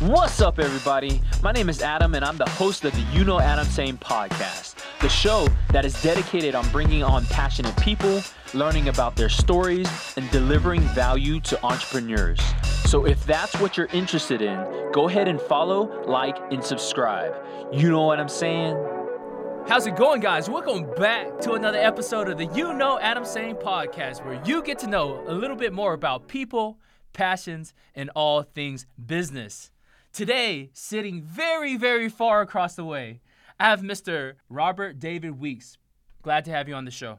What's up, everybody? My name is Adam, and I'm the host of the You Know Adam Saying podcast, the show that is dedicated on bringing on passionate people, learning about their stories, and delivering value to entrepreneurs. So, if that's what you're interested in, go ahead and follow, like, and subscribe. You know what I'm saying? How's it going, guys? Welcome back to another episode of the You Know Adam Saying podcast, where you get to know a little bit more about people, passions, and all things business. Today, sitting very, very far across the way, I have Mr. Robert David Weeks. Glad to have you on the show.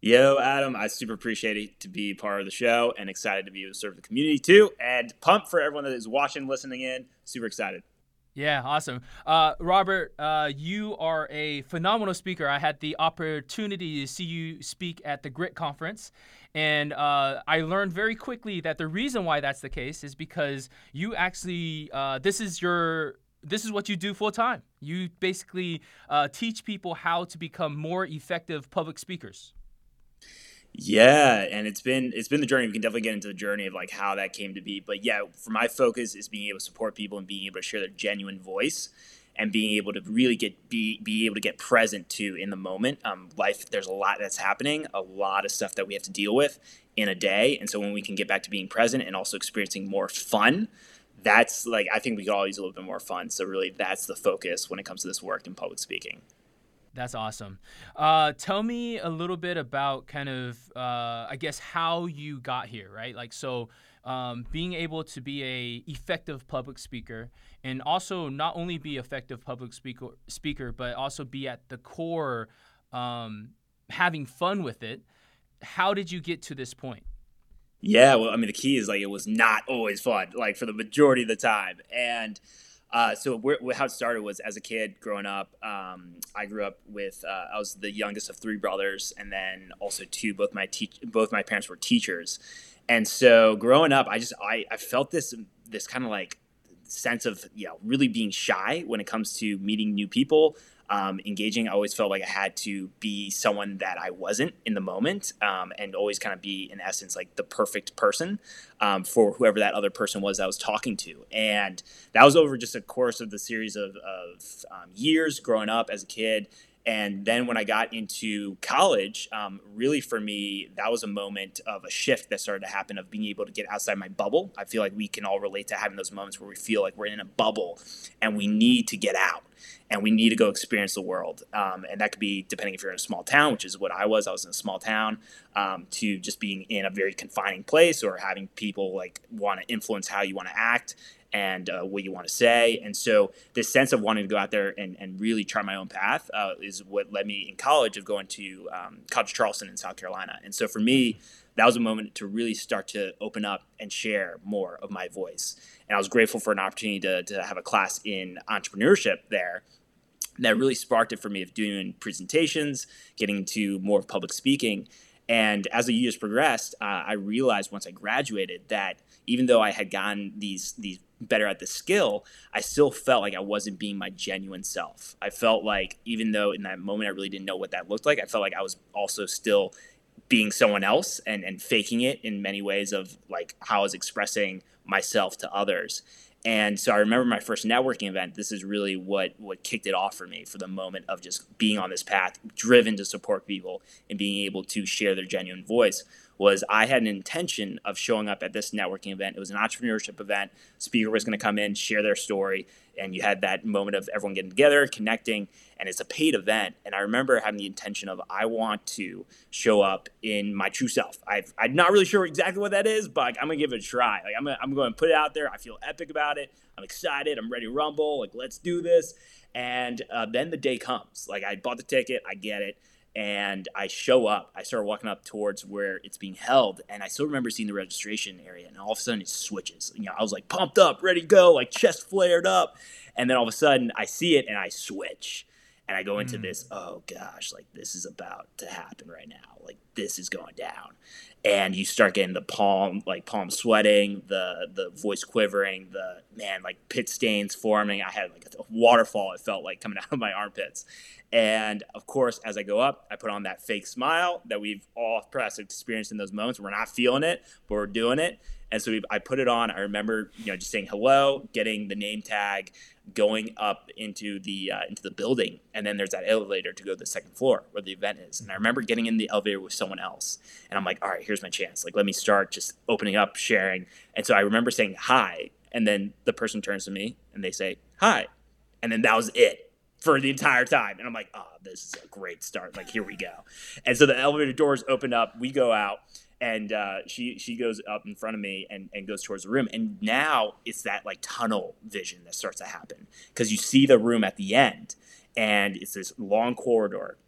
Yo, Adam, I super appreciate it to be part of the show and excited to be able to serve the community too. And pumped for everyone that is watching, listening in. Super excited. Yeah, awesome. Uh, Robert, uh, you are a phenomenal speaker. I had the opportunity to see you speak at the Grit Conference, and uh, I learned very quickly that the reason why that's the case is because you actually, uh, this is your this is what you do full time. You basically uh, teach people how to become more effective public speakers. Yeah, and it's been it's been the journey. We can definitely get into the journey of like how that came to be. But yeah, for my focus is being able to support people and being able to share their genuine voice and being able to really get be be able to get present to in the moment. Um, life, there's a lot that's happening, a lot of stuff that we have to deal with in a day, and so when we can get back to being present and also experiencing more fun, that's like I think we could all use a little bit more fun. So really, that's the focus when it comes to this work in public speaking. That's awesome. Uh, tell me a little bit about kind of, uh, I guess, how you got here, right? Like, so um, being able to be a effective public speaker and also not only be effective public speaker speaker but also be at the core um, having fun with it how did you get to this point yeah well i mean the key is like it was not always fun like for the majority of the time and uh, so where, how it started was as a kid growing up. Um, I grew up with uh, I was the youngest of three brothers, and then also two. Both my teach both my parents were teachers, and so growing up, I just I, I felt this this kind of like sense of you know really being shy when it comes to meeting new people. Um, engaging, I always felt like I had to be someone that I wasn't in the moment, um, and always kind of be, in essence, like the perfect person um, for whoever that other person was that I was talking to. And that was over just a course of the series of, of um, years growing up as a kid, and then when I got into college, um, really for me, that was a moment of a shift that started to happen of being able to get outside my bubble. I feel like we can all relate to having those moments where we feel like we're in a bubble and we need to get out and we need to go experience the world. Um, and that could be depending if you're in a small town, which is what I was. I was in a small town, um, to just being in a very confining place or having people like want to influence how you want to act and uh, what you want to say. And so this sense of wanting to go out there and, and really try my own path uh, is what led me in college of going to um, College Charleston in South Carolina. And so for me, that was a moment to really start to open up and share more of my voice. And I was grateful for an opportunity to, to have a class in entrepreneurship there that really sparked it for me of doing presentations, getting into more of public speaking. And as the years progressed, uh, I realized once I graduated that even though I had gotten these these better at the skill, I still felt like I wasn't being my genuine self. I felt like even though in that moment I really didn't know what that looked like, I felt like I was also still being someone else and, and faking it in many ways of like how I was expressing myself to others. And so I remember my first networking event. This is really what what kicked it off for me for the moment of just being on this path, driven to support people and being able to share their genuine voice was I had an intention of showing up at this networking event. It was an entrepreneurship event. Speaker was going to come in, share their story, and you had that moment of everyone getting together, connecting, and it's a paid event. And I remember having the intention of I want to show up in my true self. i am not really sure exactly what that is, but like, I'm gonna give it a try. Like I'm gonna, I'm going to put it out there. I feel epic about it. I'm excited. I'm ready to rumble. Like let's do this. And uh, then the day comes. Like I bought the ticket. I get it and I show up. I start walking up towards where it's being held, and I still remember seeing the registration area, and all of a sudden it switches. You know, I was like pumped up, ready to go, like chest flared up, and then all of a sudden I see it and I switch, and I go into mm. this. Oh gosh, like this is about to happen right now. Like this is going down and you start getting the palm like palm sweating the the voice quivering the man like pit stains forming i had like a waterfall it felt like coming out of my armpits and of course as i go up i put on that fake smile that we've all perhaps experienced in those moments we're not feeling it but we're doing it and so we, I put it on. I remember, you know, just saying hello, getting the name tag, going up into the uh, into the building, and then there's that elevator to go to the second floor where the event is. And I remember getting in the elevator with someone else, and I'm like, all right, here's my chance. Like, let me start just opening up, sharing. And so I remember saying hi, and then the person turns to me and they say hi, and then that was it for the entire time. And I'm like, oh, this is a great start. Like, here we go. And so the elevator doors open up. We go out and uh, she she goes up in front of me and, and goes towards the room. And now it's that like tunnel vision that starts to happen because you see the room at the end and it's this long corridor.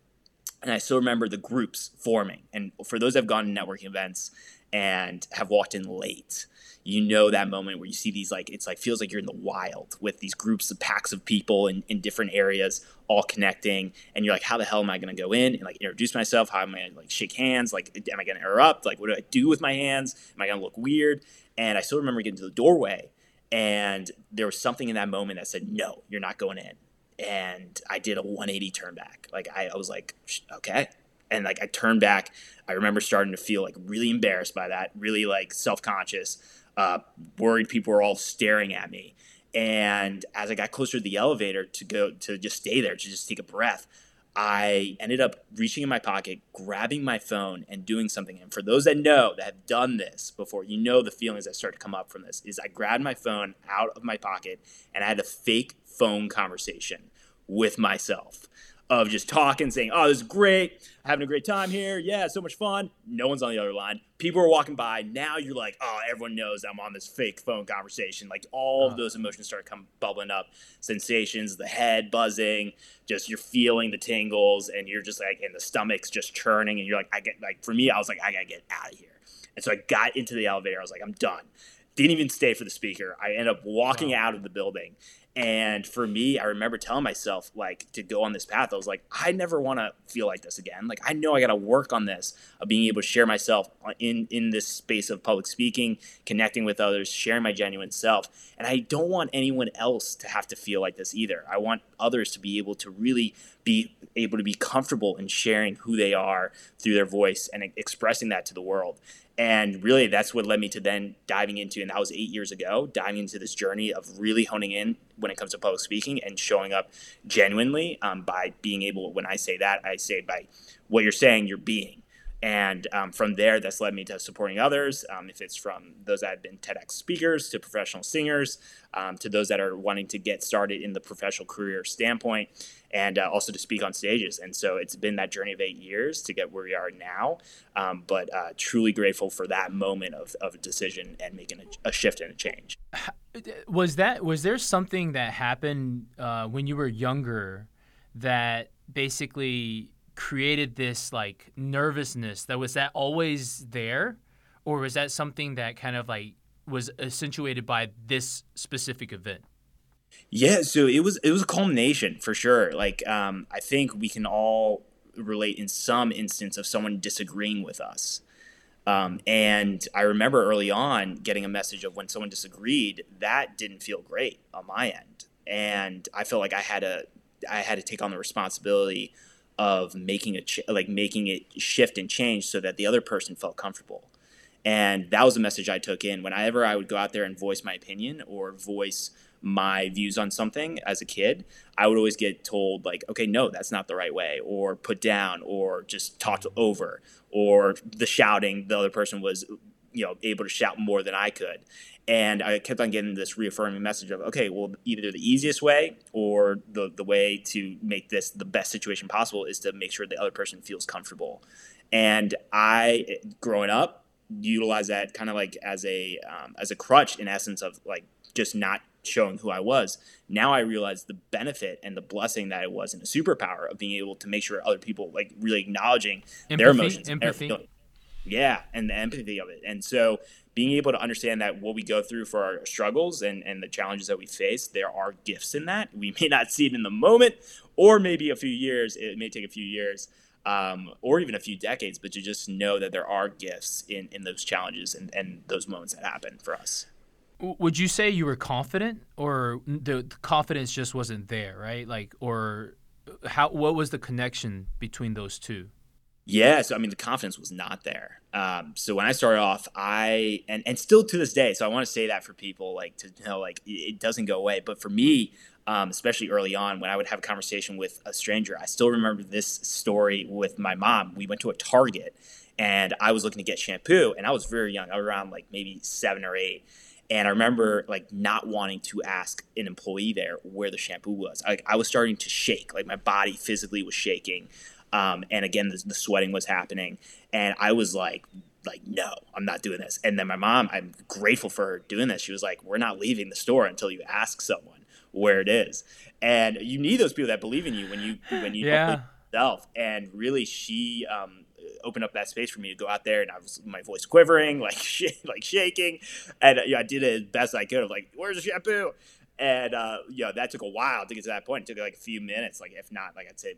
And i still remember the groups forming. And for those that have gone to networking events and have walked in late you know that moment where you see these like it's like feels like you're in the wild with these groups of packs of people in, in different areas all connecting. And you're like how the hell am i going to go in and like introduce myself? How am i going to like shake hands? Like am i going to interrupt like what do i do with my hands? Am i going to look weird? And i still remember getting to the doorway and there was something in that moment that said no you're not going in. And i did a 180 turn back. Like i, I was like okay. And like i turned back. I remember starting to feel like really embarrassed by that really like self-conscious uh, worried people were all staring at me. And as I got closer to the elevator to go to just stay there, to just take a breath, I ended up reaching in my pocket, grabbing my phone, and doing something. And for those that know that have done this before, you know the feelings that start to come up from this. Is I grabbed my phone out of my pocket and I had a fake phone conversation with myself of just talking, saying, "Oh, this is great, having a great time here. Yeah, so much fun." No one's on the other line. People are walking by. Now you're like, "Oh, everyone knows I'm on this fake phone conversation." Like all uh-huh. those emotions start come bubbling up, sensations, the head buzzing, just you're feeling the tingles, and you're just like, and the stomach's just churning, and you're like, I get like for me, I was like, I gotta get out of here. And so I got into the elevator. I was like, I'm done. Didn't even stay for the speaker. I end up walking wow. out of the building and for me, I remember telling myself like to go on this path. I was like, I never want to feel like this again. Like I know I got to work on this of being able to share myself in in this space of public speaking, connecting with others, sharing my genuine self. And I don't want anyone else to have to feel like this either. I want others to be able to really be able to be comfortable in sharing who they are through their voice and expressing that to the world. And really, that's what led me to then diving into, and that was eight years ago, diving into this journey of really honing in when it comes to public speaking and showing up genuinely um, by being able, when I say that, I say by what you're saying, you're being. And um, from there, that's led me to supporting others. Um, if it's from those that have been TEDx speakers to professional singers, um, to those that are wanting to get started in the professional career standpoint, and uh, also to speak on stages. And so it's been that journey of eight years to get where we are now. Um, but uh, truly grateful for that moment of, of decision and making a, a, shift and a change. Was that was there something that happened uh, when you were younger that basically created this like nervousness that was that always there? Or was that something that kind of like was accentuated by this specific event? Yeah so it was it was a culmination for sure. Like um, i think we can all relate in some instance of someone disagreeing with us. Um, and i remember early on getting a message of when someone disagreed that didn't feel great on my end. And i felt like i had a I had to take on the responsibility of making a ch- like making it shift and change so that the other person felt comfortable. And that was a message I took in whenever I would go out there and voice my opinion or voice my views on something as a kid, I would always get told like, okay, no, that's not the right way, or put down, or just talked over, or the shouting, the other person was, you know, able to shout more than I could. And I kept on getting this reaffirming message of, okay, well, either the easiest way or the, the way to make this the best situation possible is to make sure the other person feels comfortable. And I, growing up, utilize that kind of like as a um, as a crutch in essence of like just not showing who I was. Now I realize the benefit and the blessing that it was and a superpower of being able to make sure other people like really acknowledging empathy, their emotions, empathy. Their yeah, and the empathy of it. And so being able to understand that what we go through for our struggles and, and the challenges that we face, there are gifts in that. We may not see it in the moment, or maybe a few years, it may take a few years. um, or even a few decades, but to just know that there are gifts in, in those challenges and, and those moments that happen for us. Would you say you were confident, or the confidence just wasn't there, right? Like, or how? What was the connection between those two? Yeah, so I mean, the confidence was not there. Um, so when I started off, I and and still to this day. So I want to say that for people, like to know, like it doesn't go away. But for me, um, especially early on, when I would have a conversation with a stranger, I still remember this story with my mom. We went to a Target, and I was looking to get shampoo, and I was very young. I was around like maybe seven or eight and I remember like not wanting to ask an employee there where the shampoo was. Like I was starting to shake, like my body physically was shaking. Um, and again, the, the sweating was happening. And I was like, like, no, I'm not doing this. And then my mom, I'm grateful for her doing this. She was like, we're not leaving the store until you ask someone where it is. And you need those people that believe in you when you when you yeah. yourself. And really, she um, opened up that space for me to go out there, and I was my voice quivering, like sh- like shaking, and you know, I did it as best I could. Of like, where's the shampoo? And uh, you know, that took a while to get to that point. It took like a few minutes, like if not, like I'd say,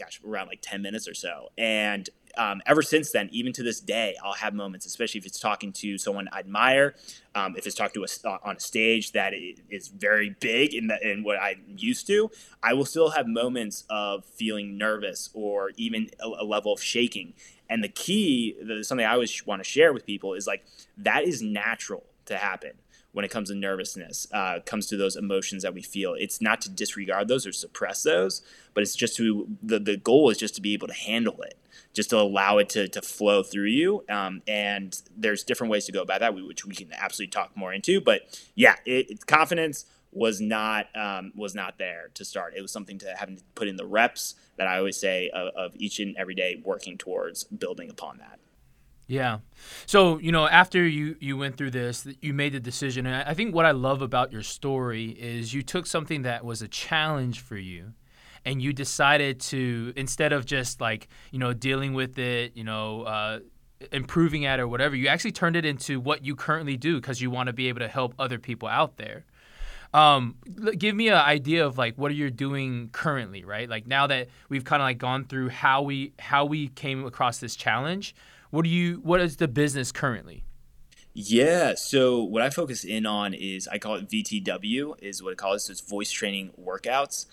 gosh, around like ten minutes or so. And um, ever since then, even to this day, I'll have moments, especially if it's talking to someone I admire, um, if it's talking to a, uh, on a stage that is very big in, the, in what I'm used to, I will still have moments of feeling nervous or even a, a level of shaking. And the key, the, something I always want to share with people is like that is natural to happen when it comes to nervousness, uh, comes to those emotions that we feel. It's not to disregard those or suppress those, but it's just to the, the goal is just to be able to handle it just to allow it to, to flow through you. Um, and there's different ways to go about that, which we can absolutely talk more into. But yeah, it, confidence was not um, was not there to start. It was something to having to put in the reps that I always say of, of each and every day working towards building upon that. Yeah. So, you know, after you you went through this, you made the decision and I think what I love about your story is you took something that was a challenge for you and you decided to instead of just like you know dealing with it you know uh, improving at it or whatever you actually turned it into what you currently do because you want to be able to help other people out there um, give me an idea of like what are you doing currently right like now that we've kind of like gone through how we how we came across this challenge what do you what is the business currently yeah. So what I focus in on is I call it VTW is what I call it. So it's voice training workouts.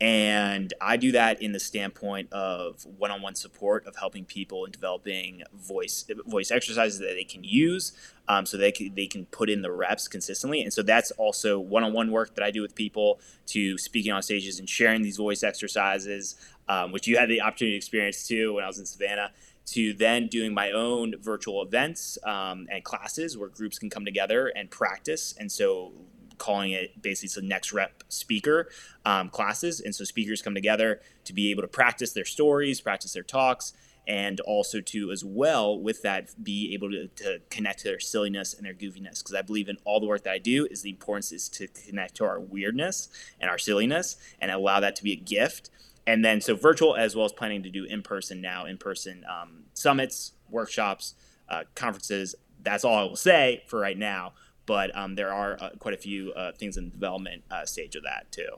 And I do that in the standpoint of one-on-one support of helping people and developing voice voice exercises that they can use, um, so they can, they can put in the reps consistently. And so that's also one-on-one work that I do with people to speaking on stages and sharing these voice exercises, um, which you had the opportunity to experience too when I was in Savannah. To then doing my own virtual events um, and classes where groups can come together and practice. And so calling it basically the next rep speaker um, classes. And so speakers come together to be able to practice their stories, practice their talks, and also to as well with that be able to, to connect to their silliness and their goofiness because i believe in all the work that i do is the importance is to connect to our weirdness and our silliness and allow that to be a gift and then so virtual as well as planning to do in person now in person um, summits workshops uh, conferences that's all i will say for right now but um, there are uh, quite a few uh, things in the development uh, stage of that too.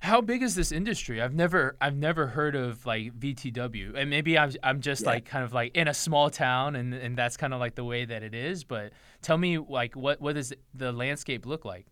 How big is this industry? I've never I've never heard of like VTW, and maybe I'm I'm just yeah. like kind of like in a small town, and and that's kind of like the way that it is. But tell me like what what does the landscape look like?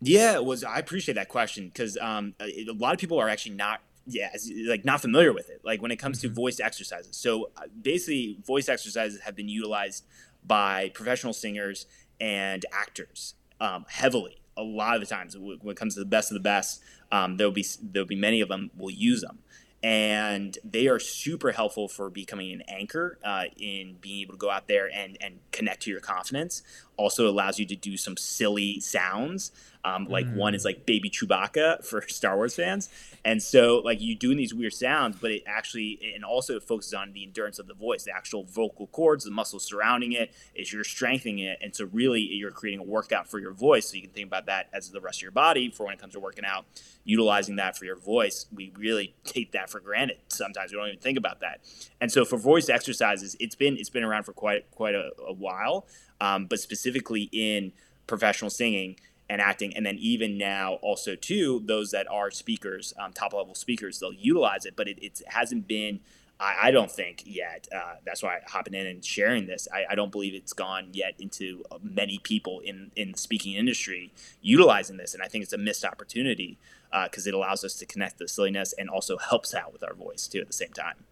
Yeah, it was I appreciate that question because um, a lot of people are actually not yeah, like not familiar with it. Like when it comes to mm-hmm. voice exercises. So uh, basically, voice exercises have been utilized by professional singers and actors um, heavily. A lot of the times, when it comes to the best of the best, um, there'll be there'll be many of them will use them, and they are super helpful for becoming an anchor uh, in being able to go out there and and connect to your confidence. Also allows you to do some silly sounds um, like mm. one is like Baby Chewbacca for Star Wars fans, and so like you doing these weird sounds, but it actually and also it focuses on the endurance of the voice, the actual vocal cords, the muscles surrounding it, is you're strengthening it, and so really you're creating a workout for your voice. So you can think about that as the rest of your body for when it comes to working out, utilizing that for your voice. We really take that for granted. Sometimes we don't even think about that, and so for voice exercises, it's been it's been around for quite quite a, a while, um, but specifically in professional singing and acting and then even now also too those that are speakers um, top level speakers they'll utilize it but it, it hasn't been I, I don't think yet. Uh, that's why hopping in and sharing this. I, I don't believe it's gone yet into uh, many people in in the speaking industry utilizing this, and I think it's a missed opportunity because uh, it allows us to connect the silliness and also helps out with our voice too at the same time.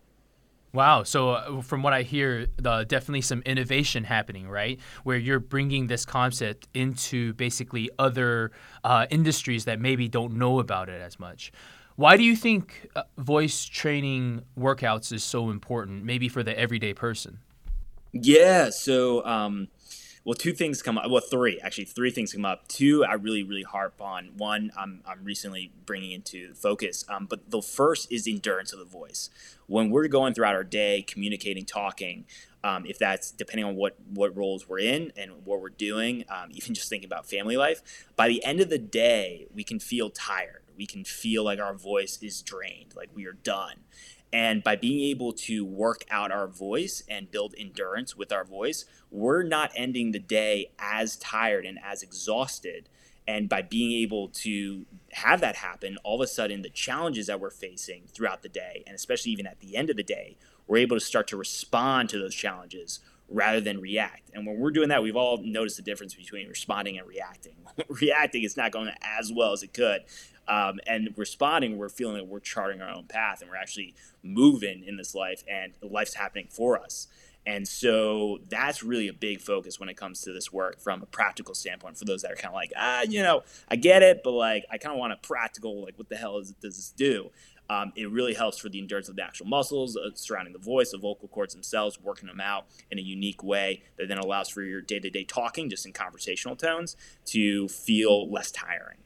Wow. So, uh, from what I hear, definitely some innovation happening, right? Where you're bringing this concept into basically other uh, industries that maybe don't know about it as much. Why do you think uh, voice training workouts is so important, maybe for the everyday person? Yeah. So, um, well, two things come up. Well, three actually, three things come up. Two, I really, really harp on. One, I'm, I'm recently bringing into focus. Um, but the first is endurance of the voice. When we're going throughout our day, communicating, talking, um, if that's depending on what what roles we're in and what we're doing, um, even just thinking about family life, by the end of the day, we can feel tired. We can feel like our voice is drained, like we are done. And by being able to work out our voice and build endurance with our voice, we're not ending the day as tired and as exhausted. And by being able to have that happen, all of a sudden, the challenges that we're facing throughout the day, and especially even at the end of the day, we're able to start to respond to those challenges rather than react. And when we're doing that, we've all noticed the difference between responding and reacting. reacting is not going as well as it could. Um, and responding, we're feeling that we're charting our own path and we're actually moving in this life and life's happening for us. And so that's really a big focus when it comes to this work from a practical standpoint for those that are kind of like, ah, you know, I get it, but like, I kind of want a practical, like, what the hell is, does this do? Um, it really helps for the endurance of the actual muscles uh, surrounding the voice, the vocal cords themselves, working them out in a unique way that then allows for your day to day talking, just in conversational tones, to feel less tiring.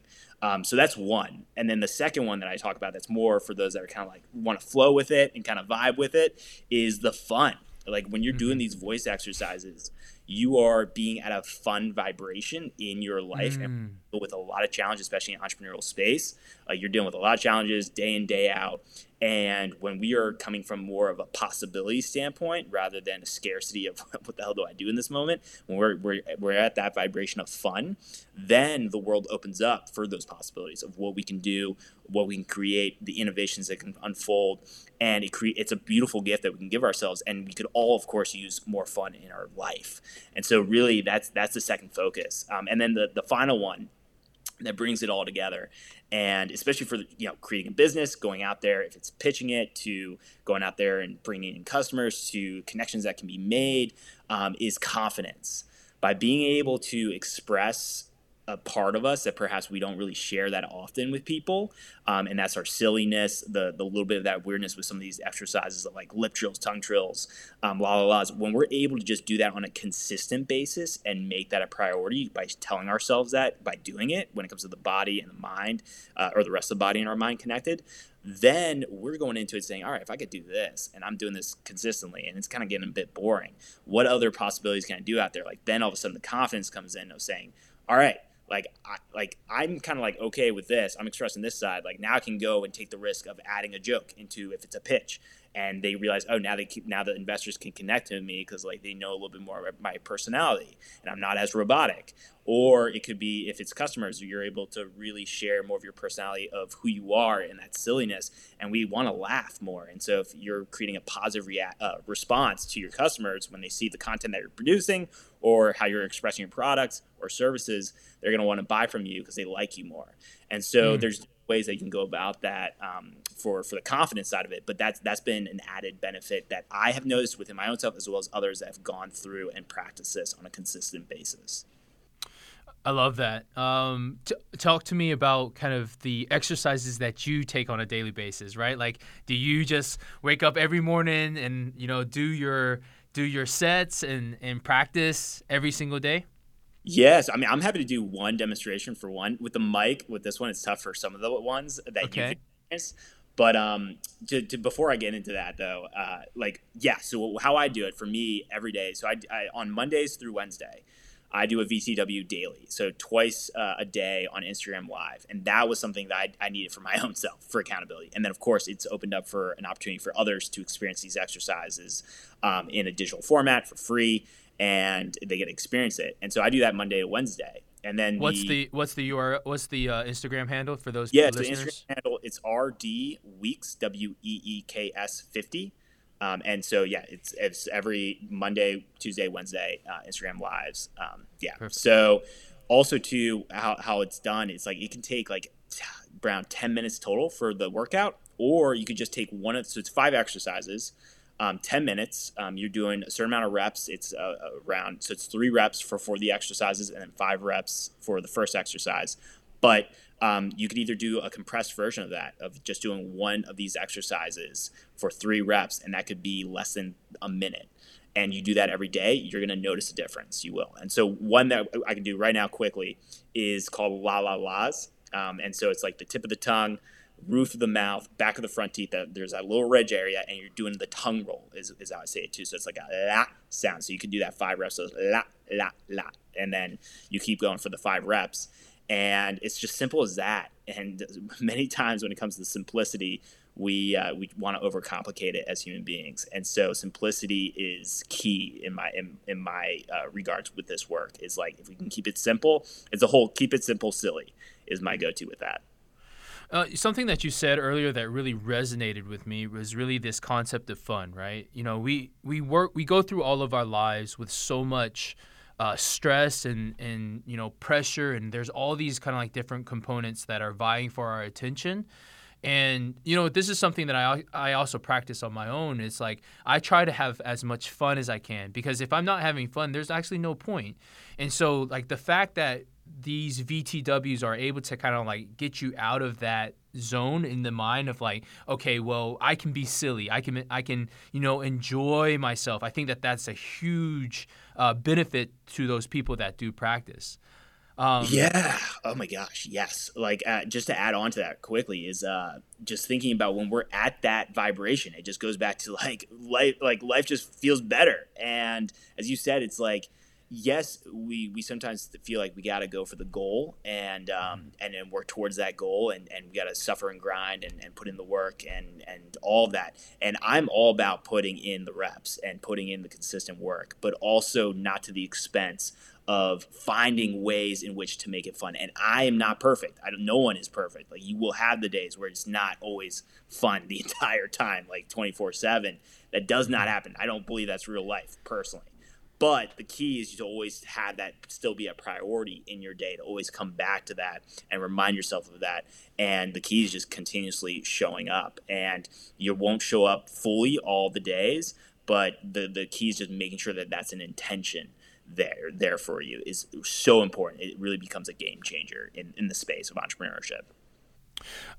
Um, so that's one. And then the second one that I talk about that's more for those that are kind of like want to flow with it and kind of vibe with it is the fun. Like when you're doing mm-hmm. these voice exercises, you are being at a fun vibration in your life mm. and with a lot of challenges, especially in entrepreneurial space. Uh, you're dealing with a lot of challenges day in, day out. And when we are coming from more of a possibility standpoint rather than a scarcity of what the hell do I do in this moment, when we're, we're, we're at that vibration of fun, then the world opens up for those possibilities of what we can do, what we can create, the innovations that can unfold. And it cre- it's a beautiful gift that we can give ourselves. And we could all, of course, use more fun in our life. And so, really, that's that's the second focus. Um, and then the, the final one that brings it all together. And especially for you know creating a business going out there if it's pitching it to going out there and bringing in customers to connections that can be made um, is confidence. By being able to express a part of us that perhaps we don't really share that often with people, um, and that's our silliness, the the little bit of that weirdness with some of these exercises of like lip trills, tongue trills, um, la la la's. When we're able to just do that on a consistent basis and make that a priority by telling ourselves that by doing it when it comes to the body and the mind, uh, or the rest of the body and our mind connected, then we're going into it saying, all right, if I could do this and I'm doing this consistently and it's kind of getting a bit boring, what other possibilities can I do out there? Like then all of a sudden the confidence comes in of saying, all right, like I, like I'm kind of like okay with this. I'm expressing this side. Like now I can go and take the risk of adding a joke into if it's a pitch, and they realize oh now they keep now the investors can connect to me because like they know a little bit more about my personality and I'm not as robotic. Or it could be if it's customers, you're able to really share more of your personality of who you are and that silliness, and we want to laugh more. And so if you're creating a positive rea- uh, response to your customers when they see the content that you're producing or how you're expressing your products or services, they're going to want to buy from you because they like you more. And so mm. there's ways that you can go about that um, for for the confidence side of it. But that's that's been an added benefit that I have noticed within my own self as well as others that have gone through and practiced this on a consistent basis. I love that. Um, t- talk to me about kind of the exercises that you take on a daily basis, right? Like, do you just wake up every morning and you know do your do your sets and and practice every single day? Yes, I mean I'm happy to do one demonstration for one with the mic. With this one, it's tough for some of the ones that okay. you can. But um, to, to, before I get into that though, uh, like yeah, so how I do it for me every day. So I, I on Mondays through Wednesday, I do a VTW daily, so twice uh, a day on Instagram Live, and that was something that I, I, needed for my own self for accountability. And then, of course, it's opened up for an opportunity for others to experience these exercises um, in a digital format for free and they get to experience it. And so I do that Monday to Wednesday. And then what's the, the what's the URL? What's the uh, Instagram handle for those? Yeah, listeners? the Instagram handle it's RD Weeks W E E K S fifty. Um, and so yeah, it's it's every Monday, Tuesday, Wednesday uh, Instagram lives. Um, yeah. Perfect. So also too how how it's done. It's like it can take like around ten minutes total for the workout, or you could just take one of so it's five exercises. Um, 10 minutes. Um, you're doing a certain amount of reps. It's uh, around, so it's three reps for, for the exercises and then five reps for the first exercise. But um, you could either do a compressed version of that, of just doing one of these exercises for three reps, and that could be less than a minute. And you do that every day, you're going to notice a difference. You will. And so, one that I can do right now quickly is called La La Las. Um, and so, it's like the tip of the tongue, roof of the mouth, back of the front teeth. That there's that little ridge area, and you're doing the tongue roll, is, is how I say it too. So, it's like a la sound. So, you can do that five reps. So, la, la, la. And then you keep going for the five reps and it's just simple as that. And many times when it comes to simplicity, we uh, we want to overcomplicate it as human beings, and so simplicity is key in my in, in my uh, regards with this work. Is like if we can keep it simple, it's a whole keep it simple, silly is my go-to with that. Uh, something that you said earlier that really resonated with me was really this concept of fun, right? You know, we we work we go through all of our lives with so much uh, stress and and you know pressure and there's all these kind of like different components that are vying for our attention and you know this is something that I I also practice on my own it's like I try to have as much fun as I can because if I'm not having fun there's actually no point. point and so like the fact that these VTWs are able to kind of like get you out of that zone in the mind of like okay well I can be silly. I can I can you know enjoy myself. I think that that's a huge uh, benefit to those people that do practice. Um, yeah. Oh my gosh. Yes. Like uh, just to add on to that quickly is uh, just thinking about when we're at that vibration it just goes back to like life like life just feels better. And as you said it's like yes, we we sometimes feel like we got to go for the goal and um, mm-hmm. and then work towards that goal and, and we got to suffer and grind and, and put in the work and and all that. And I'm all about putting in the reps and putting in the consistent work, but also not to the expense of finding ways in which to make it fun. And I am not perfect. I don't, no one is perfect. Like you will have the days where it's not always fun the entire time, like 24 seven. That does not mm-hmm. happen. I don't believe that's real life personally. But the key is to always have that still be a priority in your day, to always come back to that and remind yourself of that. And the key is just continuously showing up. And you won't show up fully all the days, but the, the key is just making sure that that's an intention there there for you is so important. It really becomes a game changer in, in the space of entrepreneurship.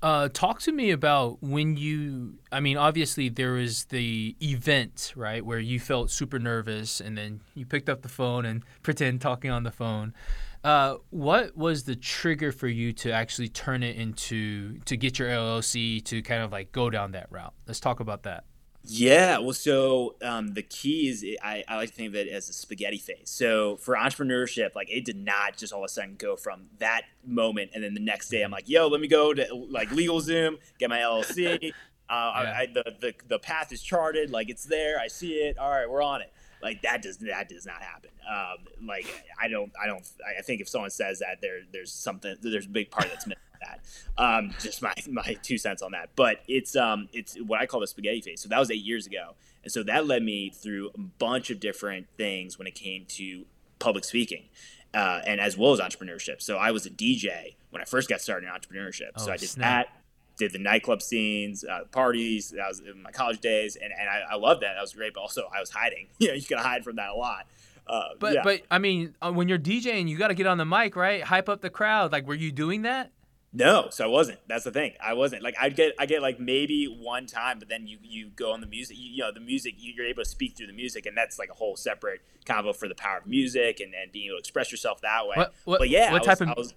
Uh, talk to me about when you. I mean, obviously there was the event, right, where you felt super nervous, and then you picked up the phone and pretend talking on the phone. Uh, what was the trigger for you to actually turn it into to get your LLC to kind of like go down that route? Let's talk about that. Yeah, well, so um, the key is I, I like to think of it as a spaghetti phase. So for entrepreneurship, like it did not just all of a sudden go from that moment and then the next day I'm like, yo, let me go to like LegalZoom, get my LLC. Uh, yeah. I, I, the, the the path is charted, like it's there. I see it. All right, we're on it. Like that does that does not happen. Um, like I don't I don't I think if someone says that there there's something there's a big part that's missing that. Um, just my my two cents on that. But it's um it's what I call the spaghetti phase. So that was eight years ago, and so that led me through a bunch of different things when it came to public speaking. Uh, and as well as entrepreneurship. So I was a DJ when I first got started in entrepreneurship. Oh, so I did snap. that, did the nightclub scenes, uh, parties. That was in my college days, and, and I, I loved that. That was great. But also, I was hiding. You know, you could hide from that a lot. Uh, but yeah. but I mean, uh, when you're DJing, you got to get on the mic, right? Hype up the crowd. Like, were you doing that? No, so I wasn't. That's the thing. I wasn't. Like I get, I get like maybe one time, but then you you go on the music. You, you know, the music. You're able to speak through the music, and that's like a whole separate combo for the power of music and, and being able to express yourself that way. What, what, but yeah, what type of was,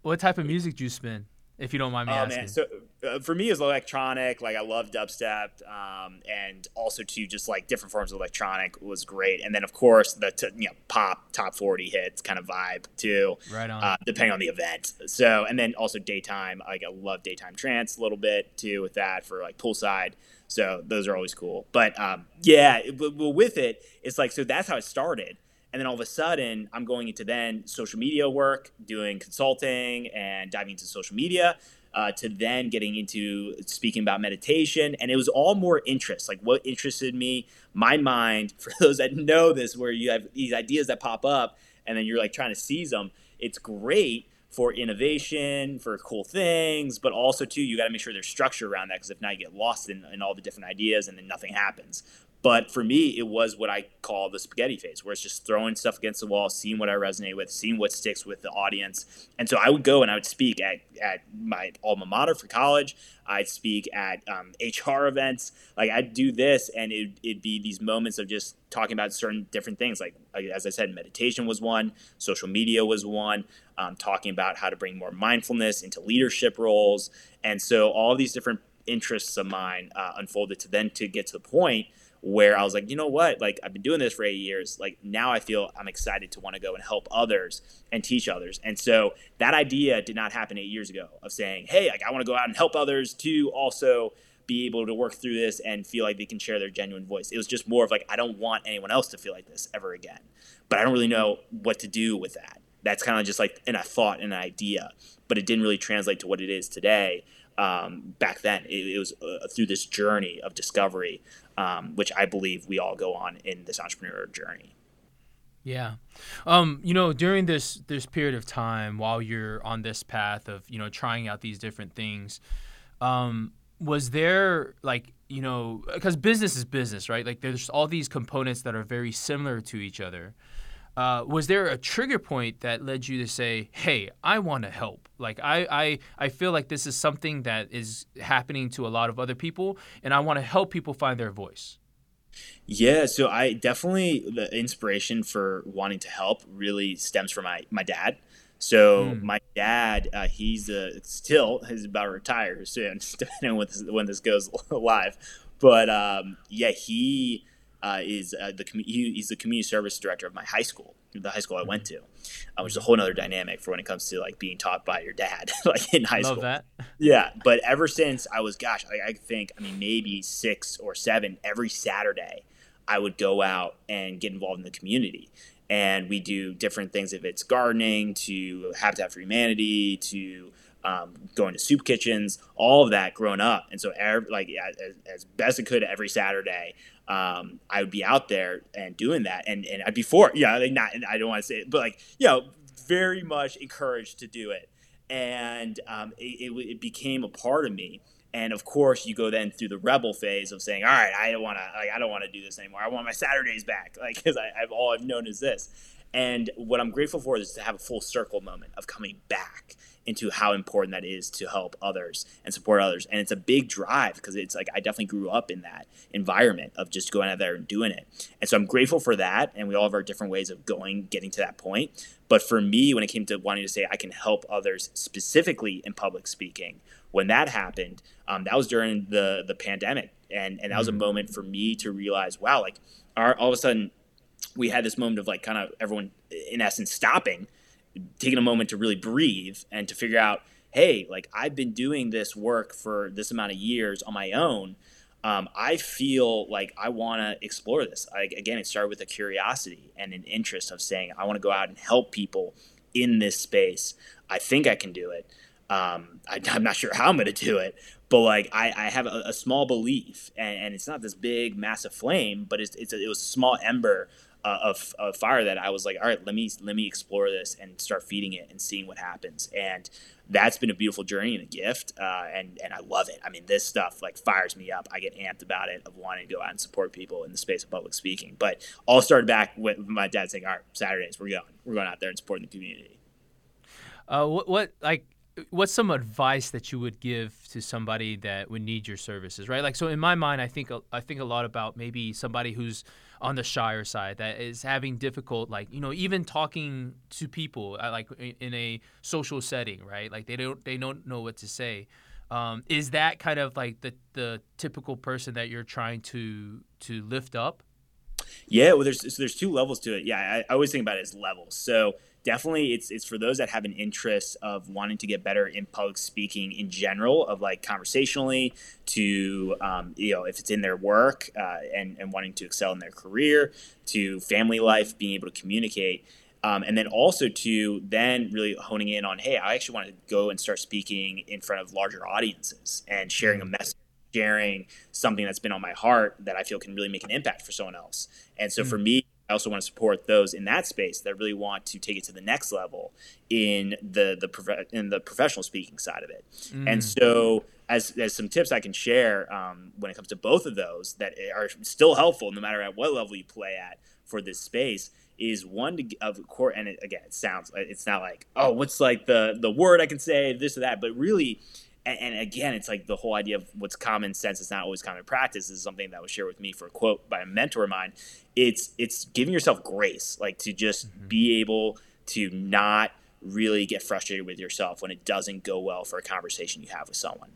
what type of music do you spin? If you don't mind me oh, asking. Man. So uh, for me, it's electronic. Like I love dubstep, um, and also to just like different forms of electronic was great. And then of course the t- you know pop top forty hits kind of vibe too. Right on. Uh, depending on the event. So and then also daytime. Like I love daytime trance a little bit too with that for like poolside. So those are always cool. But um, yeah, well with it, it's like so that's how it started And then all of a sudden, I'm going into then social media work, doing consulting and diving into social media, uh, to then getting into speaking about meditation. And it was all more interest, like what interested me, my mind. For those that know this, where you have these ideas that pop up and then you're like trying to seize them, it's great for innovation, for cool things, but also too, you got to make sure there's structure around that because if not, you get lost in, in all the different ideas and then nothing happens. But for me, it was what I call the spaghetti phase, where it's just throwing stuff against the wall, seeing what I resonate with, seeing what sticks with the audience. And so I would go and I would speak at, at my alma mater for college. I'd speak at um, HR events. Like I'd do this, and it, it'd be these moments of just talking about certain different things. Like as I said, meditation was one, social media was one. Um, talking about how to bring more mindfulness into leadership roles, and so all these different interests of mine uh, unfolded to then to get to the point where I was like, you know what? Like I've been doing this for eight years. Like now I feel I'm excited to want to go and help others and teach others. And so that idea did not happen eight years ago of saying, hey, like I want to go out and help others to also be able to work through this and feel like they can share their genuine voice. It was just more of like I don't want anyone else to feel like this ever again. But I don't really know what to do with that. That's kind of just like in a thought and an idea, but it didn't really translate to what it is today. Um, back then, it, it was uh, through this journey of discovery um, which I believe we all go on in this entrepreneurial journey. Yeah. Um, you know, during this this period of time while you're on this path of, you know, trying out these different things, um, was there like, you know, because business is business, right? Like there's all these components that are very similar to each other. Uh, was there a trigger point that led you to say, "Hey, I want to help"? Like I, I, I feel like this is something that is happening to a lot of other people, and I want to help people find their voice. Yeah, so I definitely the inspiration for wanting to help really stems from my my dad. So mm. my dad, uh, he's uh, still he's about to retire soon, depending on when this, when this goes live. But um, yeah, he uh, is uh, the he, he's the community service director of my high school, the high school I went to, uh, which is a whole other dynamic for when it comes to like being taught by your dad, like in high Love school. that. Yeah, but ever since I was, gosh, I, I think I mean maybe six or seven every Saturday, I would go out and get involved in the community. And we do different things if it's gardening to Habitat for Humanity to um, going to soup kitchens, all of that growing up. And so, every, like as, as best I could every Saturday, um, I would be out there and doing that. And and I'd be for yeah, like not I don't want to say it, but like you know, very much encouraged to do it. And um, it, it, it became a part of me. And of course, you go then through the rebel phase of saying, "All right, I don't want to, like, I don't want to do this anymore. I want my Saturdays back, like, because I've all I've known is this." And what I'm grateful for is to have a full circle moment of coming back into how important that is to help others and support others. And it's a big drive because it's like I definitely grew up in that environment of just going out there and doing it. And so I'm grateful for that. And we all have our different ways of going, getting to that point. But for me, when it came to wanting to say I can help others specifically in public speaking, when that happened, um, that was during the the pandemic, and and that was a mm-hmm. moment for me to realize, wow, like our, all of a sudden we had this moment of like kind of everyone in essence stopping taking a moment to really breathe and to figure out, hey, like I've been doing this work for this amount of years on my own. Um, I feel like I want to explore this. I, again, it started with a curiosity and an interest of saying, I want to go out and help people in this space. I think I can do it. Um, I, am not sure how I'm going to do it, but like I, I have a, a, small belief, and, and, it's not this big, massive flame, but it's, it's a, it was a small ember of fire that I was like, all right, let me let me explore this and start feeding it and seeing what happens. And that's been a beautiful journey and a gift, uh, and and I love it. I mean, this stuff like fires me up. I get amped about it of wanting to go out and support people in the space of public speaking. But all started back with my dad saying, "All right, Saturdays we're going, we're going out there and supporting the community." Uh, what, what like what's some advice that you would give to somebody that would need your services right like so in my mind i think i think a lot about maybe somebody who's on the shyer side that is having difficult like you know even talking to people uh, like in a social setting right? Like they don't they don't know what to say. Um, is that kind of like the the typical person that you're trying to to lift up? Yeah well there's so there's two levels to it. Yeah I, I always think about it as levels. So definitely it's it's for those that have an interest of wanting to get better in public speaking in general, of like conversationally to um, you know if it's in their work uh, and and wanting to excel in their career, to family life, being able to communicate. Um, and then also to then really honing in on, hey, I actually want to go and start speaking in front of larger audiences and sharing a mm. message, sharing something that's been on my heart that I feel can really make an impact for someone else. And so mm-hmm. for me, I also want to support those in that space that really want to take it to the next level in the the prof- in the professional speaking side of it. Mm. And so, as as some tips I can share um, when it comes to both of those that are still helpful no matter at what level you play at for this space is one to of course and it, again it sounds it's not like oh what's like the the word i can say this or that but really and, and, again it's like the whole idea of what's common sense is not always common practice is something that was shared with me for a quote by a mentor of mine it's it's giving yourself grace like to just mm-hmm. be able to not really get frustrated with yourself when it doesn't go well for a conversation you have with someone.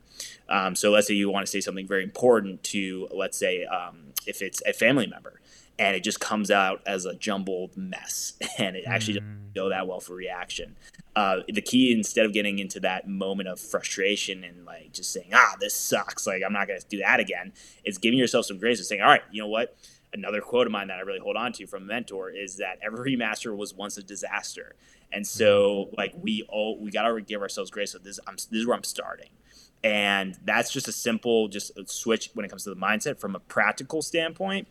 Um, so let's say you want to say something very important to, let's say, um, if it's a family member, and it just comes out as a jumbled mess and it actually mm. doesn't go that well for reaction. Uh, the key instead of getting into that moment of frustration and like just saying ah this sucks like i'm not going to do that again is giving yourself some grace and saying all right you know what? Another quote of mine that i really hold on to from a mentor is that every master was once a disaster. And so like we all we got to give ourselves grace so this I'm, this is where i'm starting. And that's just a simple just a switch when it comes to the mindset from a practical standpoint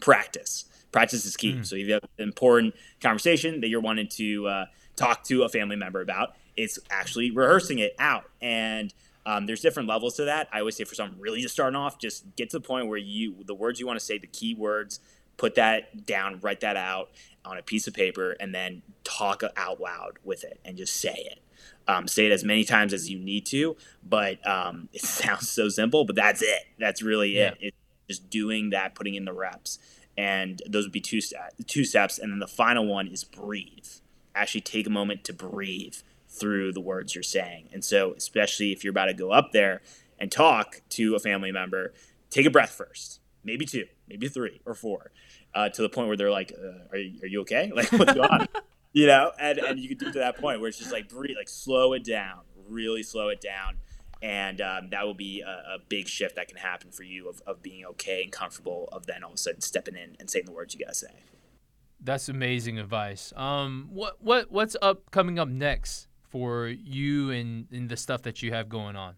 practice. Practice is key. Mm. So if you have an important conversation that you're wanting to uh, talk to a family member about, it's actually rehearsing it out. And um, there's different levels to that. I always say for someone really just starting off, just get to the point where you the words you want to say, the key words, put that down, write that out on a piece of paper, and then talk out loud with it and just say it. Um, say it as many times as you need to, but um, it sounds so simple, but that's it. That's really yeah. it. It's just doing that, putting in the reps and those would be two two steps and then the final one is breathe. Actually take a moment to breathe through the words you're saying. And so especially if you're about to go up there and talk to a family member take a breath first maybe two maybe three or four uh, to the point where they're like uh, are, you, are you okay? Like what's going on? You know and, and you can do to that point where it's just like breathe like slow it down really slow it down and um, that will be a, a, big shift that can happen for you of, of being okay and comfortable of then all of a sudden stepping in and saying the words you gotta say that's amazing advice um what what what's up coming up next for you and, and the stuff that you have going on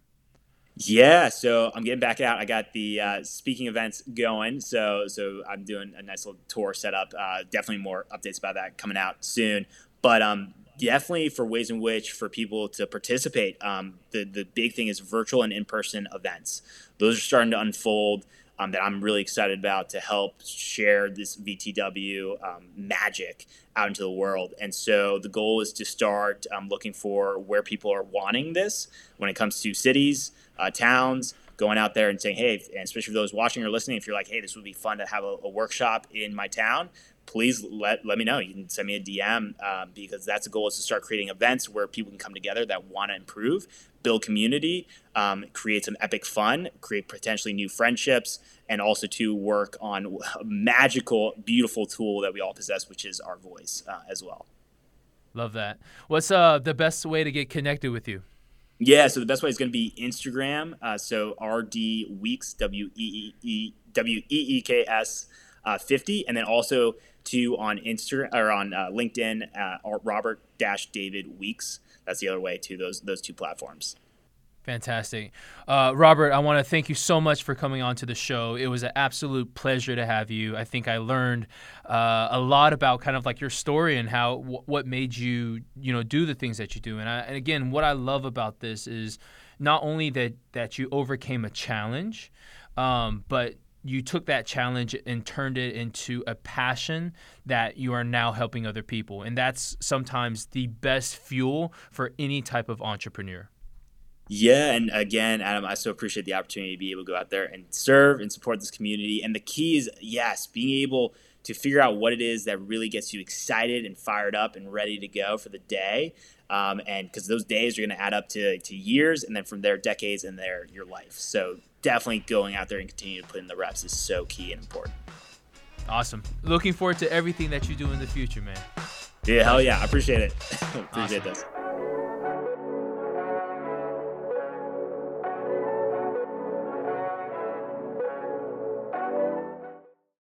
yeah, so I'm getting back out. I got the uh, speaking events going, so so I'm doing a nice little tour setup. Uh, definitely more updates about that coming out soon. But um, definitely for ways in which for people to participate. Um, the the big thing is virtual and in person events. Those are starting to unfold. Um, that I'm really excited about to help share this VTW um, magic out into the world. And so the goal is to start um, looking for where people are wanting this when it comes to cities, uh, towns, going out there and saying, hey, and especially for those watching or listening, if you're like, hey, this would be fun to have a, a workshop in my town, please let, let me know. You can send me a DM um, because that's the goal is to start creating events where people can come together that want to improve, build community, um, create some epic fun, create potentially new friendships, and also to work on a magical, beautiful tool that we all possess, which is our voice uh, as well. Love that. What's uh, the best way to get connected with you? Yeah, so the best way is going to be Instagram. Uh, so RD Weeks, W E E W E E K S uh, 50, and then also to on Instagram or on uh, LinkedIn, uh, Robert Dash David Weeks. That's the other way to those those two platforms. Fantastic. Uh, Robert, I want to thank you so much for coming on to the show. It was an absolute pleasure to have you. I think I learned uh, a lot about kind of like your story and how w- what made you, you know, do the things that you do. And, I, and again, what I love about this is not only that, that you overcame a challenge, um, but you took that challenge and turned it into a passion that you are now helping other people. And that's sometimes the best fuel for any type of entrepreneur. Yeah, and again, Adam, I so appreciate the opportunity to be able to go out there and serve and support this community. And the key is, yes, being able to figure out what it is that really gets you excited and fired up and ready to go for the day. Um, and because those days are going to add up to, to years and then from there, decades and there, your life. So definitely going out there and continuing to put in the reps is so key and important. Awesome. Looking forward to everything that you do in the future, man. Yeah, hell yeah. I appreciate it. appreciate Awesome. this.